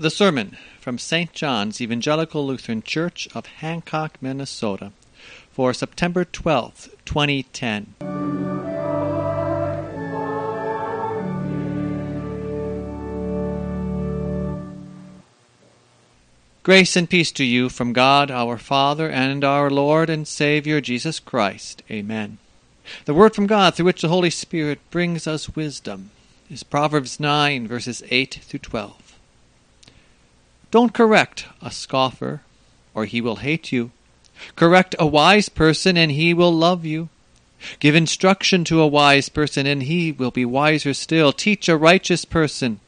The sermon from St. John's Evangelical Lutheran Church of Hancock, Minnesota, for September 12th, 2010. Grace and peace to you from God our Father and our Lord and Savior Jesus Christ. Amen. The word from God through which the Holy Spirit brings us wisdom is Proverbs 9, verses 8 through 12. Don't correct a scoffer, or he will hate you. Correct a wise person, and he will love you. Give instruction to a wise person, and he will be wiser still. Teach a righteous person,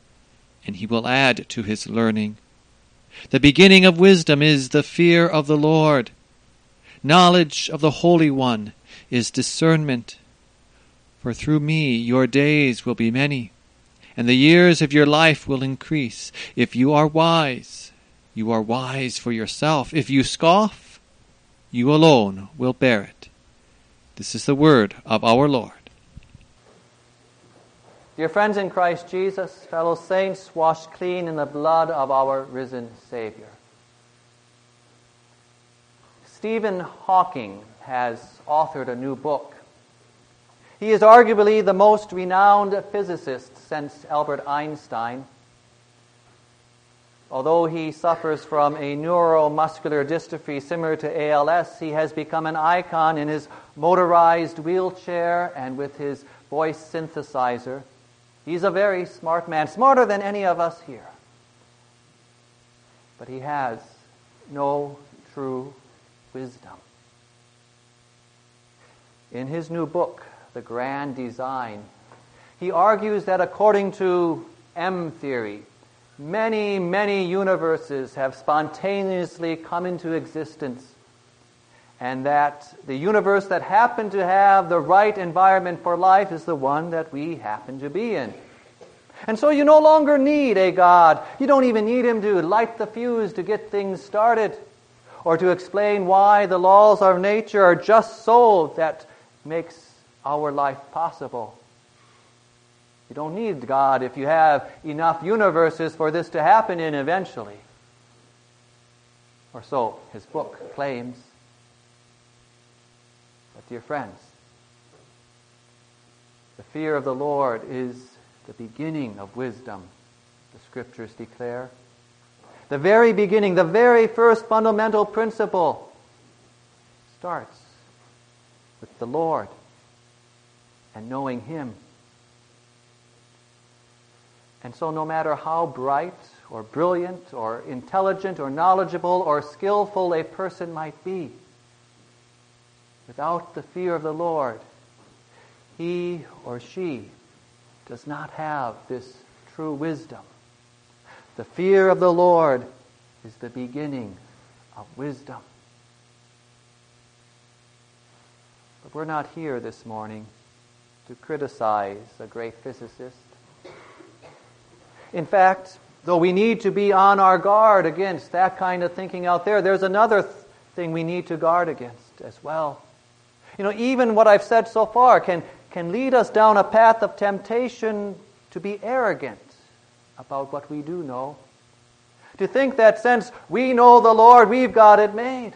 and he will add to his learning. The beginning of wisdom is the fear of the Lord. Knowledge of the Holy One is discernment. For through me your days will be many and the years of your life will increase. If you are wise, you are wise for yourself. If you scoff, you alone will bear it. This is the word of our Lord. Dear friends in Christ Jesus, fellow saints, washed clean in the blood of our risen Savior. Stephen Hawking has authored a new book he is arguably the most renowned physicist since Albert Einstein. Although he suffers from a neuromuscular dystrophy similar to ALS, he has become an icon in his motorized wheelchair and with his voice synthesizer. He's a very smart man, smarter than any of us here. But he has no true wisdom. In his new book, the grand design. He argues that according to M theory, many, many universes have spontaneously come into existence, and that the universe that happened to have the right environment for life is the one that we happen to be in. And so you no longer need a God. You don't even need Him to light the fuse to get things started or to explain why the laws of nature are just so that makes our life possible. You don't need God if you have enough universes for this to happen in eventually. Or so his book claims. But, dear friends, the fear of the Lord is the beginning of wisdom, the scriptures declare. The very beginning, the very first fundamental principle starts with the Lord and knowing Him. And so, no matter how bright or brilliant or intelligent or knowledgeable or skillful a person might be, without the fear of the Lord, he or she does not have this true wisdom. The fear of the Lord is the beginning of wisdom. But we're not here this morning to criticize a great physicist. In fact, though we need to be on our guard against that kind of thinking out there, there's another th- thing we need to guard against as well. You know, even what I've said so far can, can lead us down a path of temptation to be arrogant about what we do know. To think that since we know the Lord, we've got it made.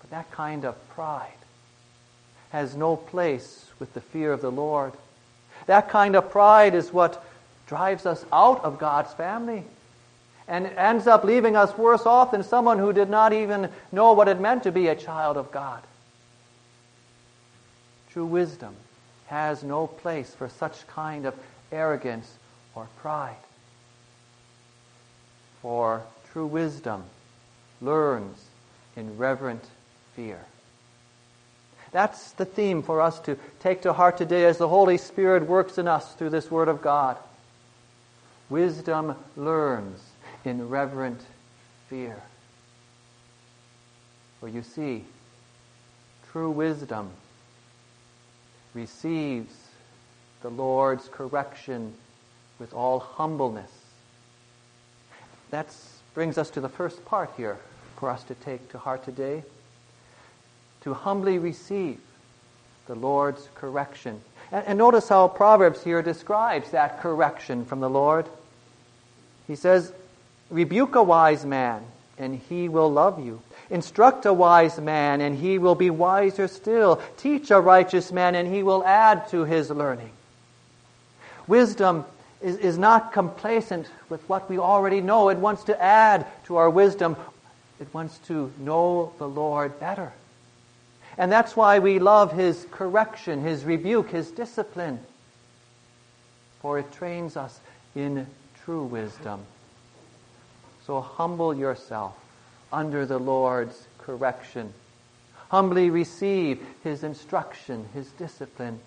But that kind of pride has no place with the fear of the Lord. That kind of pride is what drives us out of God's family and ends up leaving us worse off than someone who did not even know what it meant to be a child of God. True wisdom has no place for such kind of arrogance or pride. For true wisdom learns in reverent fear. That's the theme for us to take to heart today as the Holy Spirit works in us through this Word of God. Wisdom learns in reverent fear. For you see, true wisdom receives the Lord's correction with all humbleness. That brings us to the first part here for us to take to heart today to humbly receive the Lord's correction. And, and, notice how Proverbs here describes that correction from the Lord. He says, Rebuke a wise man, and he will love you. Instruct a wise man, and he will be wiser still. Teach a righteous man, and he will add to his learning. Wisdom is, is not complacent with what we already know. It wants to add to our wisdom. It wants to know the Lord better. And that's why we love his correction, his rebuke, his discipline. For it trains us in true wisdom. So humble yourself under the Lord's correction. Humbly receive his instruction, his discipline.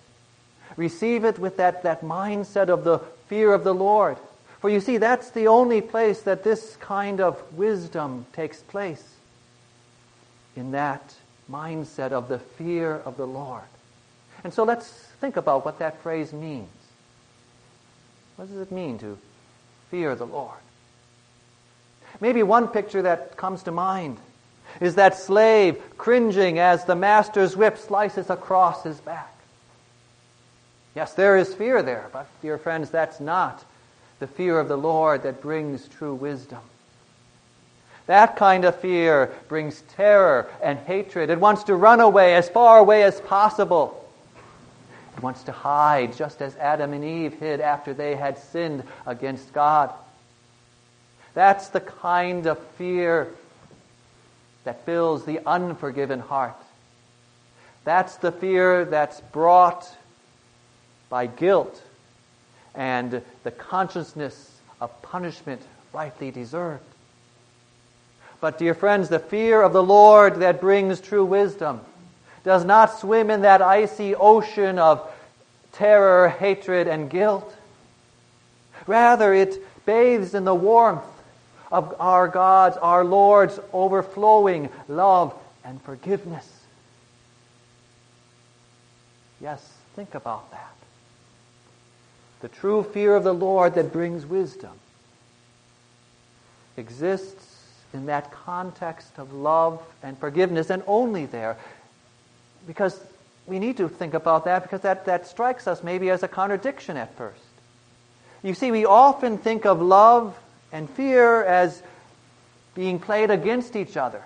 Receive it with that, that mindset of the fear of the Lord. For you see, that's the only place that this kind of wisdom takes place. In that mindset of the fear of the Lord. And so let's think about what that phrase means. What does it mean to fear the Lord? Maybe one picture that comes to mind is that slave cringing as the master's whip slices across his back. Yes, there is fear there, but dear friends, that's not the fear of the Lord that brings true wisdom. That kind of fear brings terror and hatred. It wants to run away as far away as possible. It wants to hide, just as Adam and Eve hid after they had sinned against God. That's the kind of fear that fills the unforgiven heart. That's the fear that's brought by guilt and the consciousness of punishment rightly deserved. But, dear friends, the fear of the Lord that brings true wisdom does not swim in that icy ocean of terror, hatred, and guilt. Rather, it bathes in the warmth of our God's, our Lord's overflowing love and forgiveness. Yes, think about that. The true fear of the Lord that brings wisdom exists in that context of love and forgiveness, and only there. Because we need to think about that because that, that strikes us maybe as a contradiction at first. You see, we often think of love and fear as being played against each other.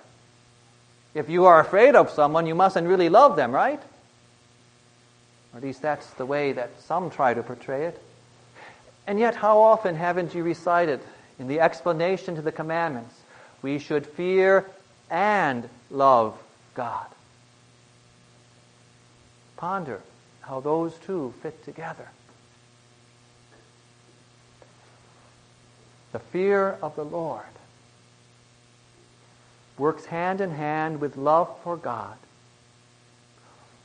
If you are afraid of someone, you mustn't really love them, right? Or at least that's the way that some try to portray it. And yet, how often haven't you recited in the explanation to the commandments we should fear and love God. Ponder how those two fit together. The fear of the Lord works hand in hand with love for God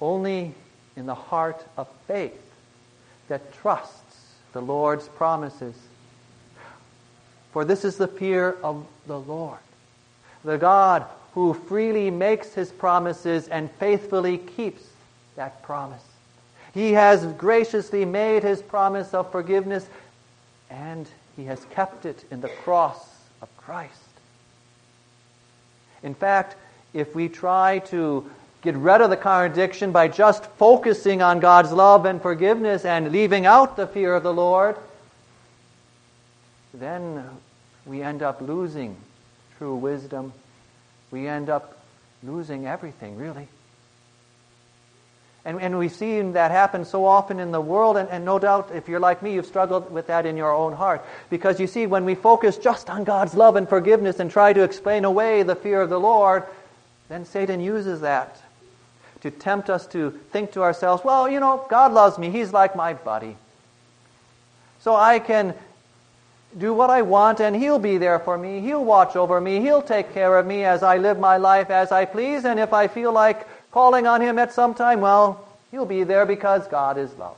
only in the heart of faith that trusts the Lord's promises. For this is the fear of the Lord the God who freely makes his promises and faithfully keeps that promise. He has graciously made his promise of forgiveness, and he has kept it in the cross of Christ. In fact, if we try to get rid of the contradiction by just focusing on God's love and forgiveness and leaving out the fear of the Lord, then we end up losing true wisdom, we end up losing everything, really. And, and we've seen that happen so often in the world, and, and no doubt, if you're like me, you've struggled with that in your own heart. Because you see, when we focus just on God's love and forgiveness and try to explain away the fear of the Lord, then Satan uses that to tempt us to think to ourselves, well, you know, God loves me. He's like my buddy. So I can do what I want, and He'll be there for me. He'll watch over me. He'll take care of me as I live my life as I please. And if I feel like calling on Him at some time, well, He'll be there because God is love.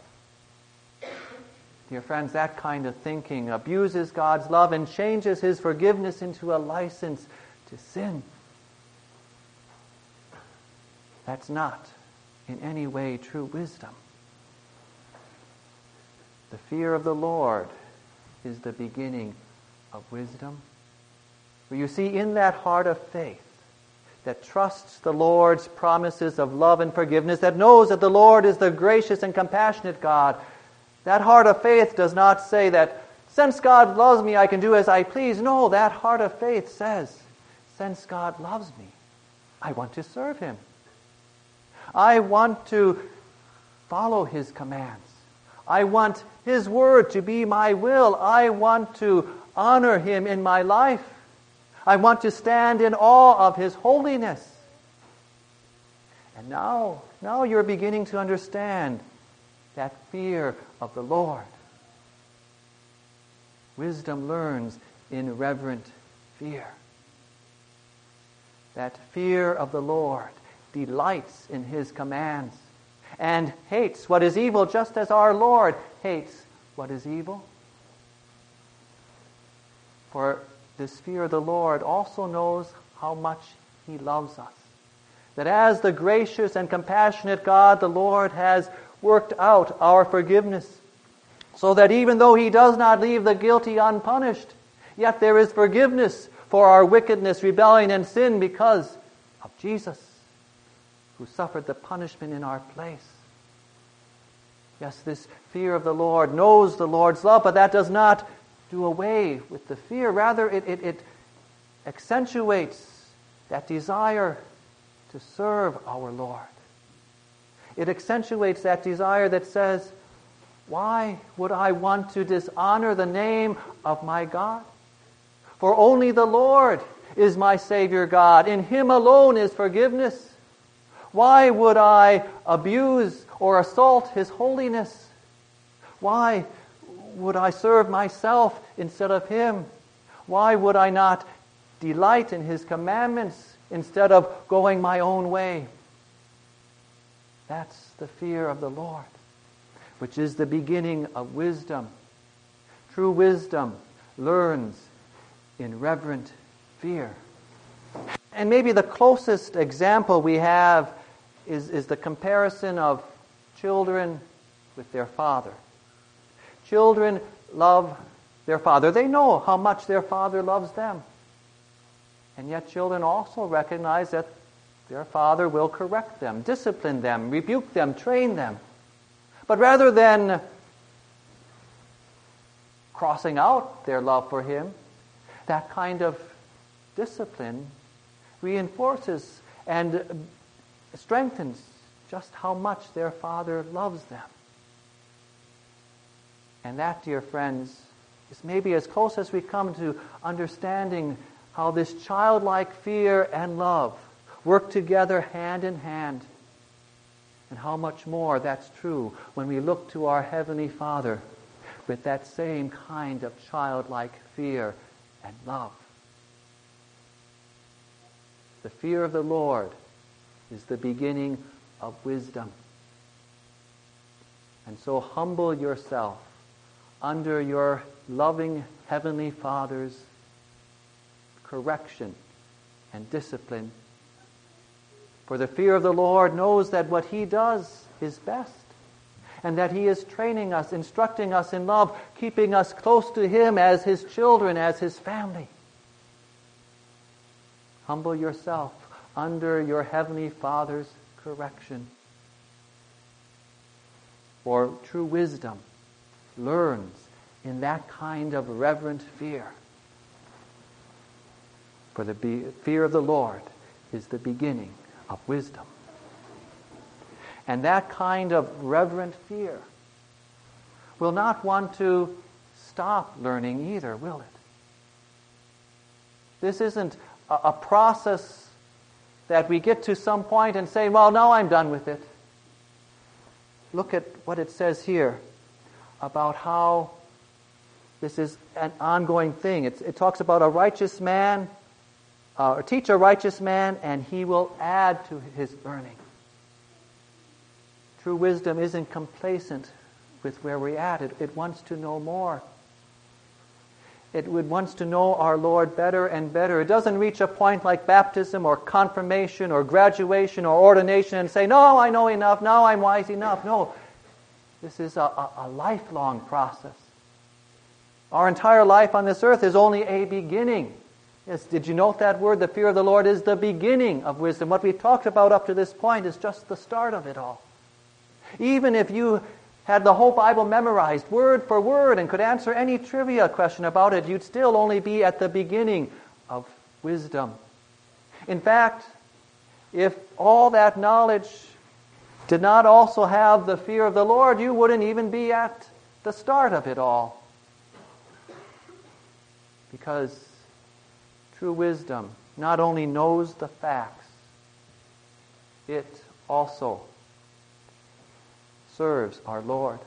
Dear friends, that kind of thinking abuses God's love and changes His forgiveness into a license to sin. That's not in any way true wisdom. The fear of the Lord is the beginning of wisdom. For you see, in that heart of faith that trusts the Lord's promises of love and forgiveness, that knows that the Lord is the gracious and compassionate God, that heart of faith does not say that Since God loves me, I can do as I please. No, that heart of faith says, since God loves me, I want to serve him. I want to follow his commands. I want his word to be my will. I want to honor him in my life. I want to stand in awe of his holiness. And now, now you're beginning to understand that fear of the Lord. Wisdom learns in reverent fear. That fear of the Lord delights in his commands and hates what is evil just as our Lord hates what is evil. For this fear of the Lord also knows how much he loves us. That as the gracious and compassionate God, the Lord has worked out our forgiveness so that even though he does not leave the guilty unpunished, yet there is forgiveness for our wickedness, rebellion, and sin because of Jesus, who suffered the punishment in our place. Yes, this fear of the Lord knows the Lord's love, but that does not do away with the fear. Rather, it, it, it accentuates that desire to serve our Lord. It accentuates that desire that says, why would I want to dishonor the name of my God? For only the Lord is my Savior God. In Him alone is forgiveness. Why would I abuse or assault His holiness? Why would I serve myself instead of Him? Why would I not delight in His commandments instead of going my own way? That's the fear of the Lord which is the beginning of wisdom. True wisdom learns in reverent fear. And maybe the closest example we have is, is the comparison of children with their father. Children love their father. They know how much their father loves them. And yet, children also recognize that their father will correct them, discipline them, rebuke them, train them. But rather than crossing out their love for Him, that kind of discipline reinforces and strengthens just how much their Father loves them. And that, dear friends, is maybe as close as we come to understanding how this childlike fear and love work together hand in hand and how much more that's true when we look to our Heavenly Father with that same kind of childlike fear and love. The fear of the Lord is the beginning of wisdom. And so humble yourself under your loving Heavenly Father's correction and discipline for the fear of the Lord knows that what he does is best, and that he is training us, instructing us in love, keeping us close to him as his children, as his family. Humble yourself under your heavenly Father's correction. For true wisdom learns in that kind of reverent fear. For the fear of the Lord is the beginning of wisdom. And that kind of reverent fear will not want to stop learning either, will it? This isn't a, a process that we get to some point and say, well, now I'm done with it. Look at what it says here about how this is an ongoing thing. It's, it talks about a righteous man uh, or teach a righteous man, and he will add to his learning. True wisdom isn't complacent with where we're at. It, it wants to know more. It wants to know our Lord better and better. It doesn't reach a point like baptism or confirmation or graduation or ordination and say, No, I know enough. Now I'm wise enough. No. This is a, a, a lifelong process. Our entire life on this earth is only a beginning. Yes, did you note that word? The fear of the Lord is the beginning of wisdom. What we've talked about up to this point is just the start of it all. Even if you had the whole Bible memorized word for word and could answer any trivia question about it, you'd still only be at the beginning of wisdom. In fact, if all that knowledge did not also have the fear of the Lord, you wouldn't even be at the start of it all. Because true wisdom not only knows the facts, it also serves our Lord.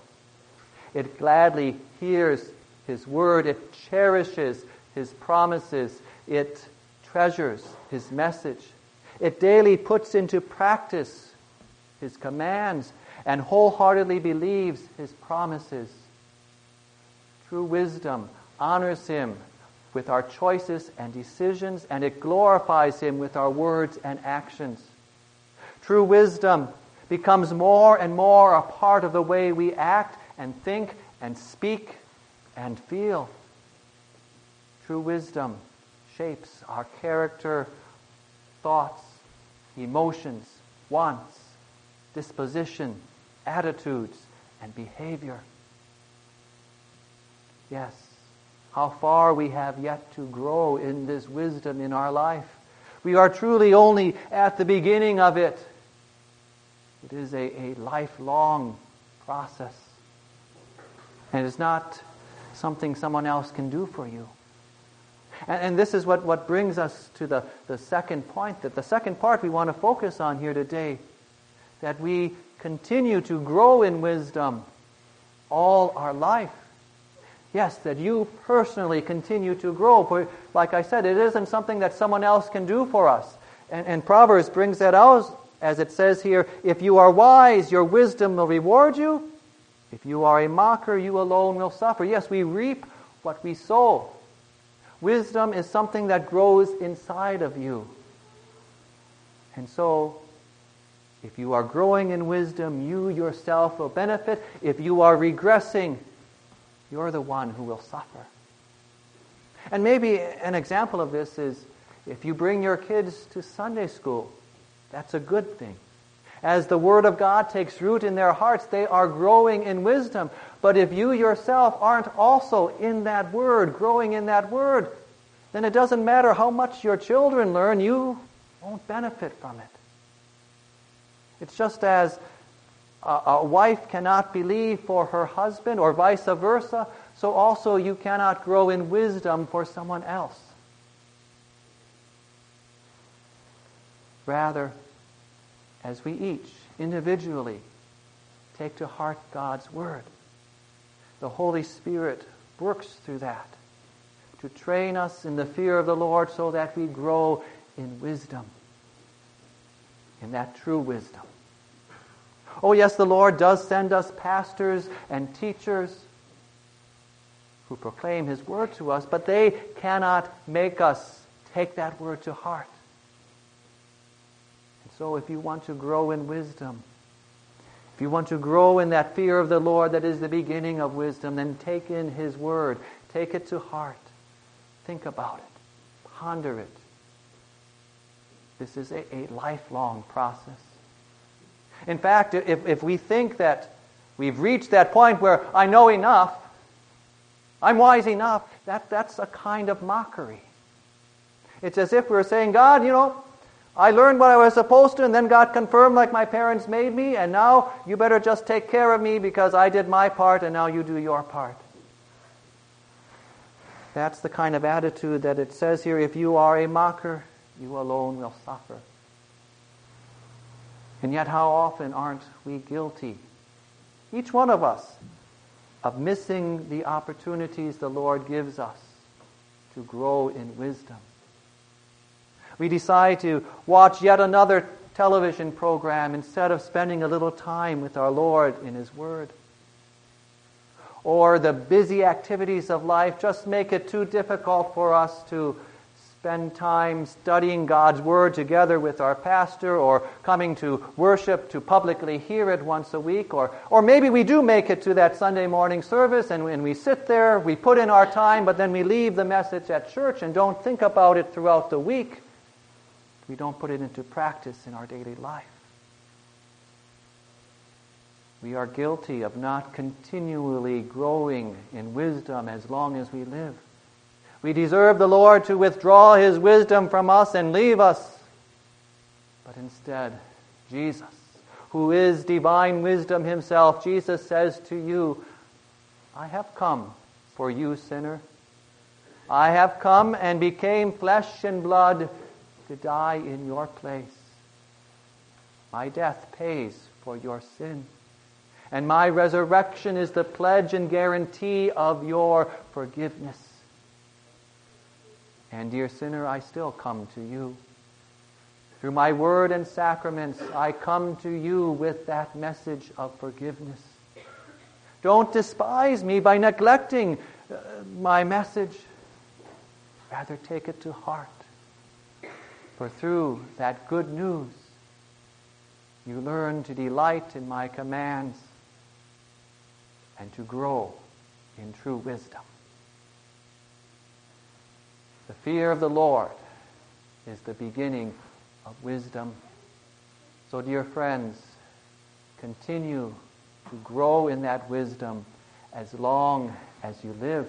It gladly hears His word, it cherishes His promises, it treasures His message, it daily puts into practice His commands, and wholeheartedly believes His promises. True wisdom honors Him with our choices and decisions, and it glorifies Him with our words and actions. True wisdom becomes more and more a part of the way we act and think and speak and feel. True wisdom shapes our character, thoughts, emotions, wants, disposition, attitudes, and behavior. Yes, how far we have yet to grow in this wisdom in our life. We are truly only at the beginning of it. It is a, a lifelong process. And it's not something someone else can do for you. And, and, this is what, what brings us to the, the second point, that the second part we want to focus on here today, that we continue to grow in wisdom all our life. Yes, that you personally continue to grow. For, like I said, it isn't something that someone else can do for us. And, and Proverbs brings that out as it says here, if you are wise, your wisdom will reward you. If you are a mocker, you alone will suffer. Yes, we reap what we sow. Wisdom is something that grows inside of you. And so, if you are growing in wisdom, you yourself will benefit. If you are regressing, you're the one who will suffer. And maybe an example of this is if you bring your kids to Sunday school that's a good thing. As the Word of God takes root in their hearts, they are growing in wisdom. But if you yourself aren't also in that Word, growing in that Word, then it doesn't matter how much your children learn, you won't benefit from it. It's just as a, a wife cannot believe for her husband, or vice versa, so also you cannot grow in wisdom for someone else. Rather, as we each individually take to heart God's Word. The Holy Spirit works through that to train us in the fear of the Lord so that we grow in wisdom, in that true wisdom. Oh, yes, the Lord does send us pastors and teachers who proclaim His Word to us, but they cannot make us take that Word to heart. So if you want to grow in wisdom, if you want to grow in that fear of the Lord that is the beginning of wisdom, then take in His Word. Take it to heart. Think about it. Ponder it. This is a, a lifelong process. In fact, if, if we think that we've reached that point where I know enough, I'm wise enough, that, that's a kind of mockery. It's as if we're saying, God, you know, I learned what I was supposed to, and then got confirmed like my parents made me, and now you better just take care of me because I did my part, and now you do your part. That's the kind of attitude that it says here if you are a mocker, you alone will suffer. And yet, how often aren't we guilty? Each one of us of missing the opportunities the Lord gives us to grow in wisdom. We decide to watch yet another television program instead of spending a little time with our Lord in His Word. Or the busy activities of life just make it too difficult for us to spend time studying God's Word together with our pastor or coming to worship to publicly hear it once a week. Or, or maybe we do make it to that Sunday morning service and, and we sit there, we put in our time, but then we leave the message at church and don't think about it throughout the week we don't put it into practice in our daily life. we are guilty of not continually growing in wisdom as long as we live. We deserve the Lord to withdraw his wisdom from us and leave us. But instead, Jesus, who is divine wisdom himself, Jesus says to you, I have come for you, sinner. I have come and became flesh and blood to die in your place. My death pays for your sin. And my resurrection is the pledge and guarantee of your forgiveness. And, dear sinner, I still come to you. Through my word and sacraments, I come to you with that message of forgiveness. Don't despise me by neglecting uh, my message. Rather, take it to heart. For through that good news, you learn to delight in my commands and to grow in true wisdom. The fear of the Lord is the beginning of wisdom. So, dear friends, continue to grow in that wisdom as long as you live.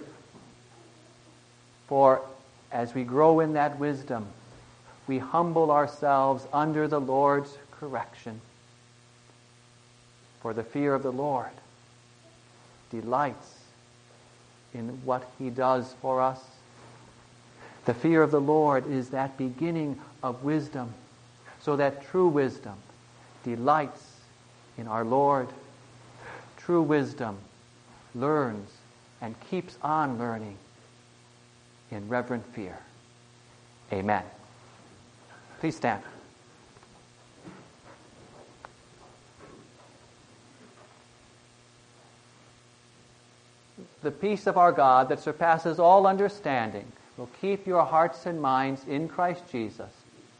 For as we grow in that wisdom, we humble ourselves under the Lord's correction. For the fear of the Lord delights in what he does for us. The fear of the Lord is that beginning of wisdom, so that true wisdom delights in our Lord. True wisdom learns and keeps on learning in reverent fear. Amen. Please stand. The peace of our God that surpasses all understanding will keep your hearts and minds in Christ Jesus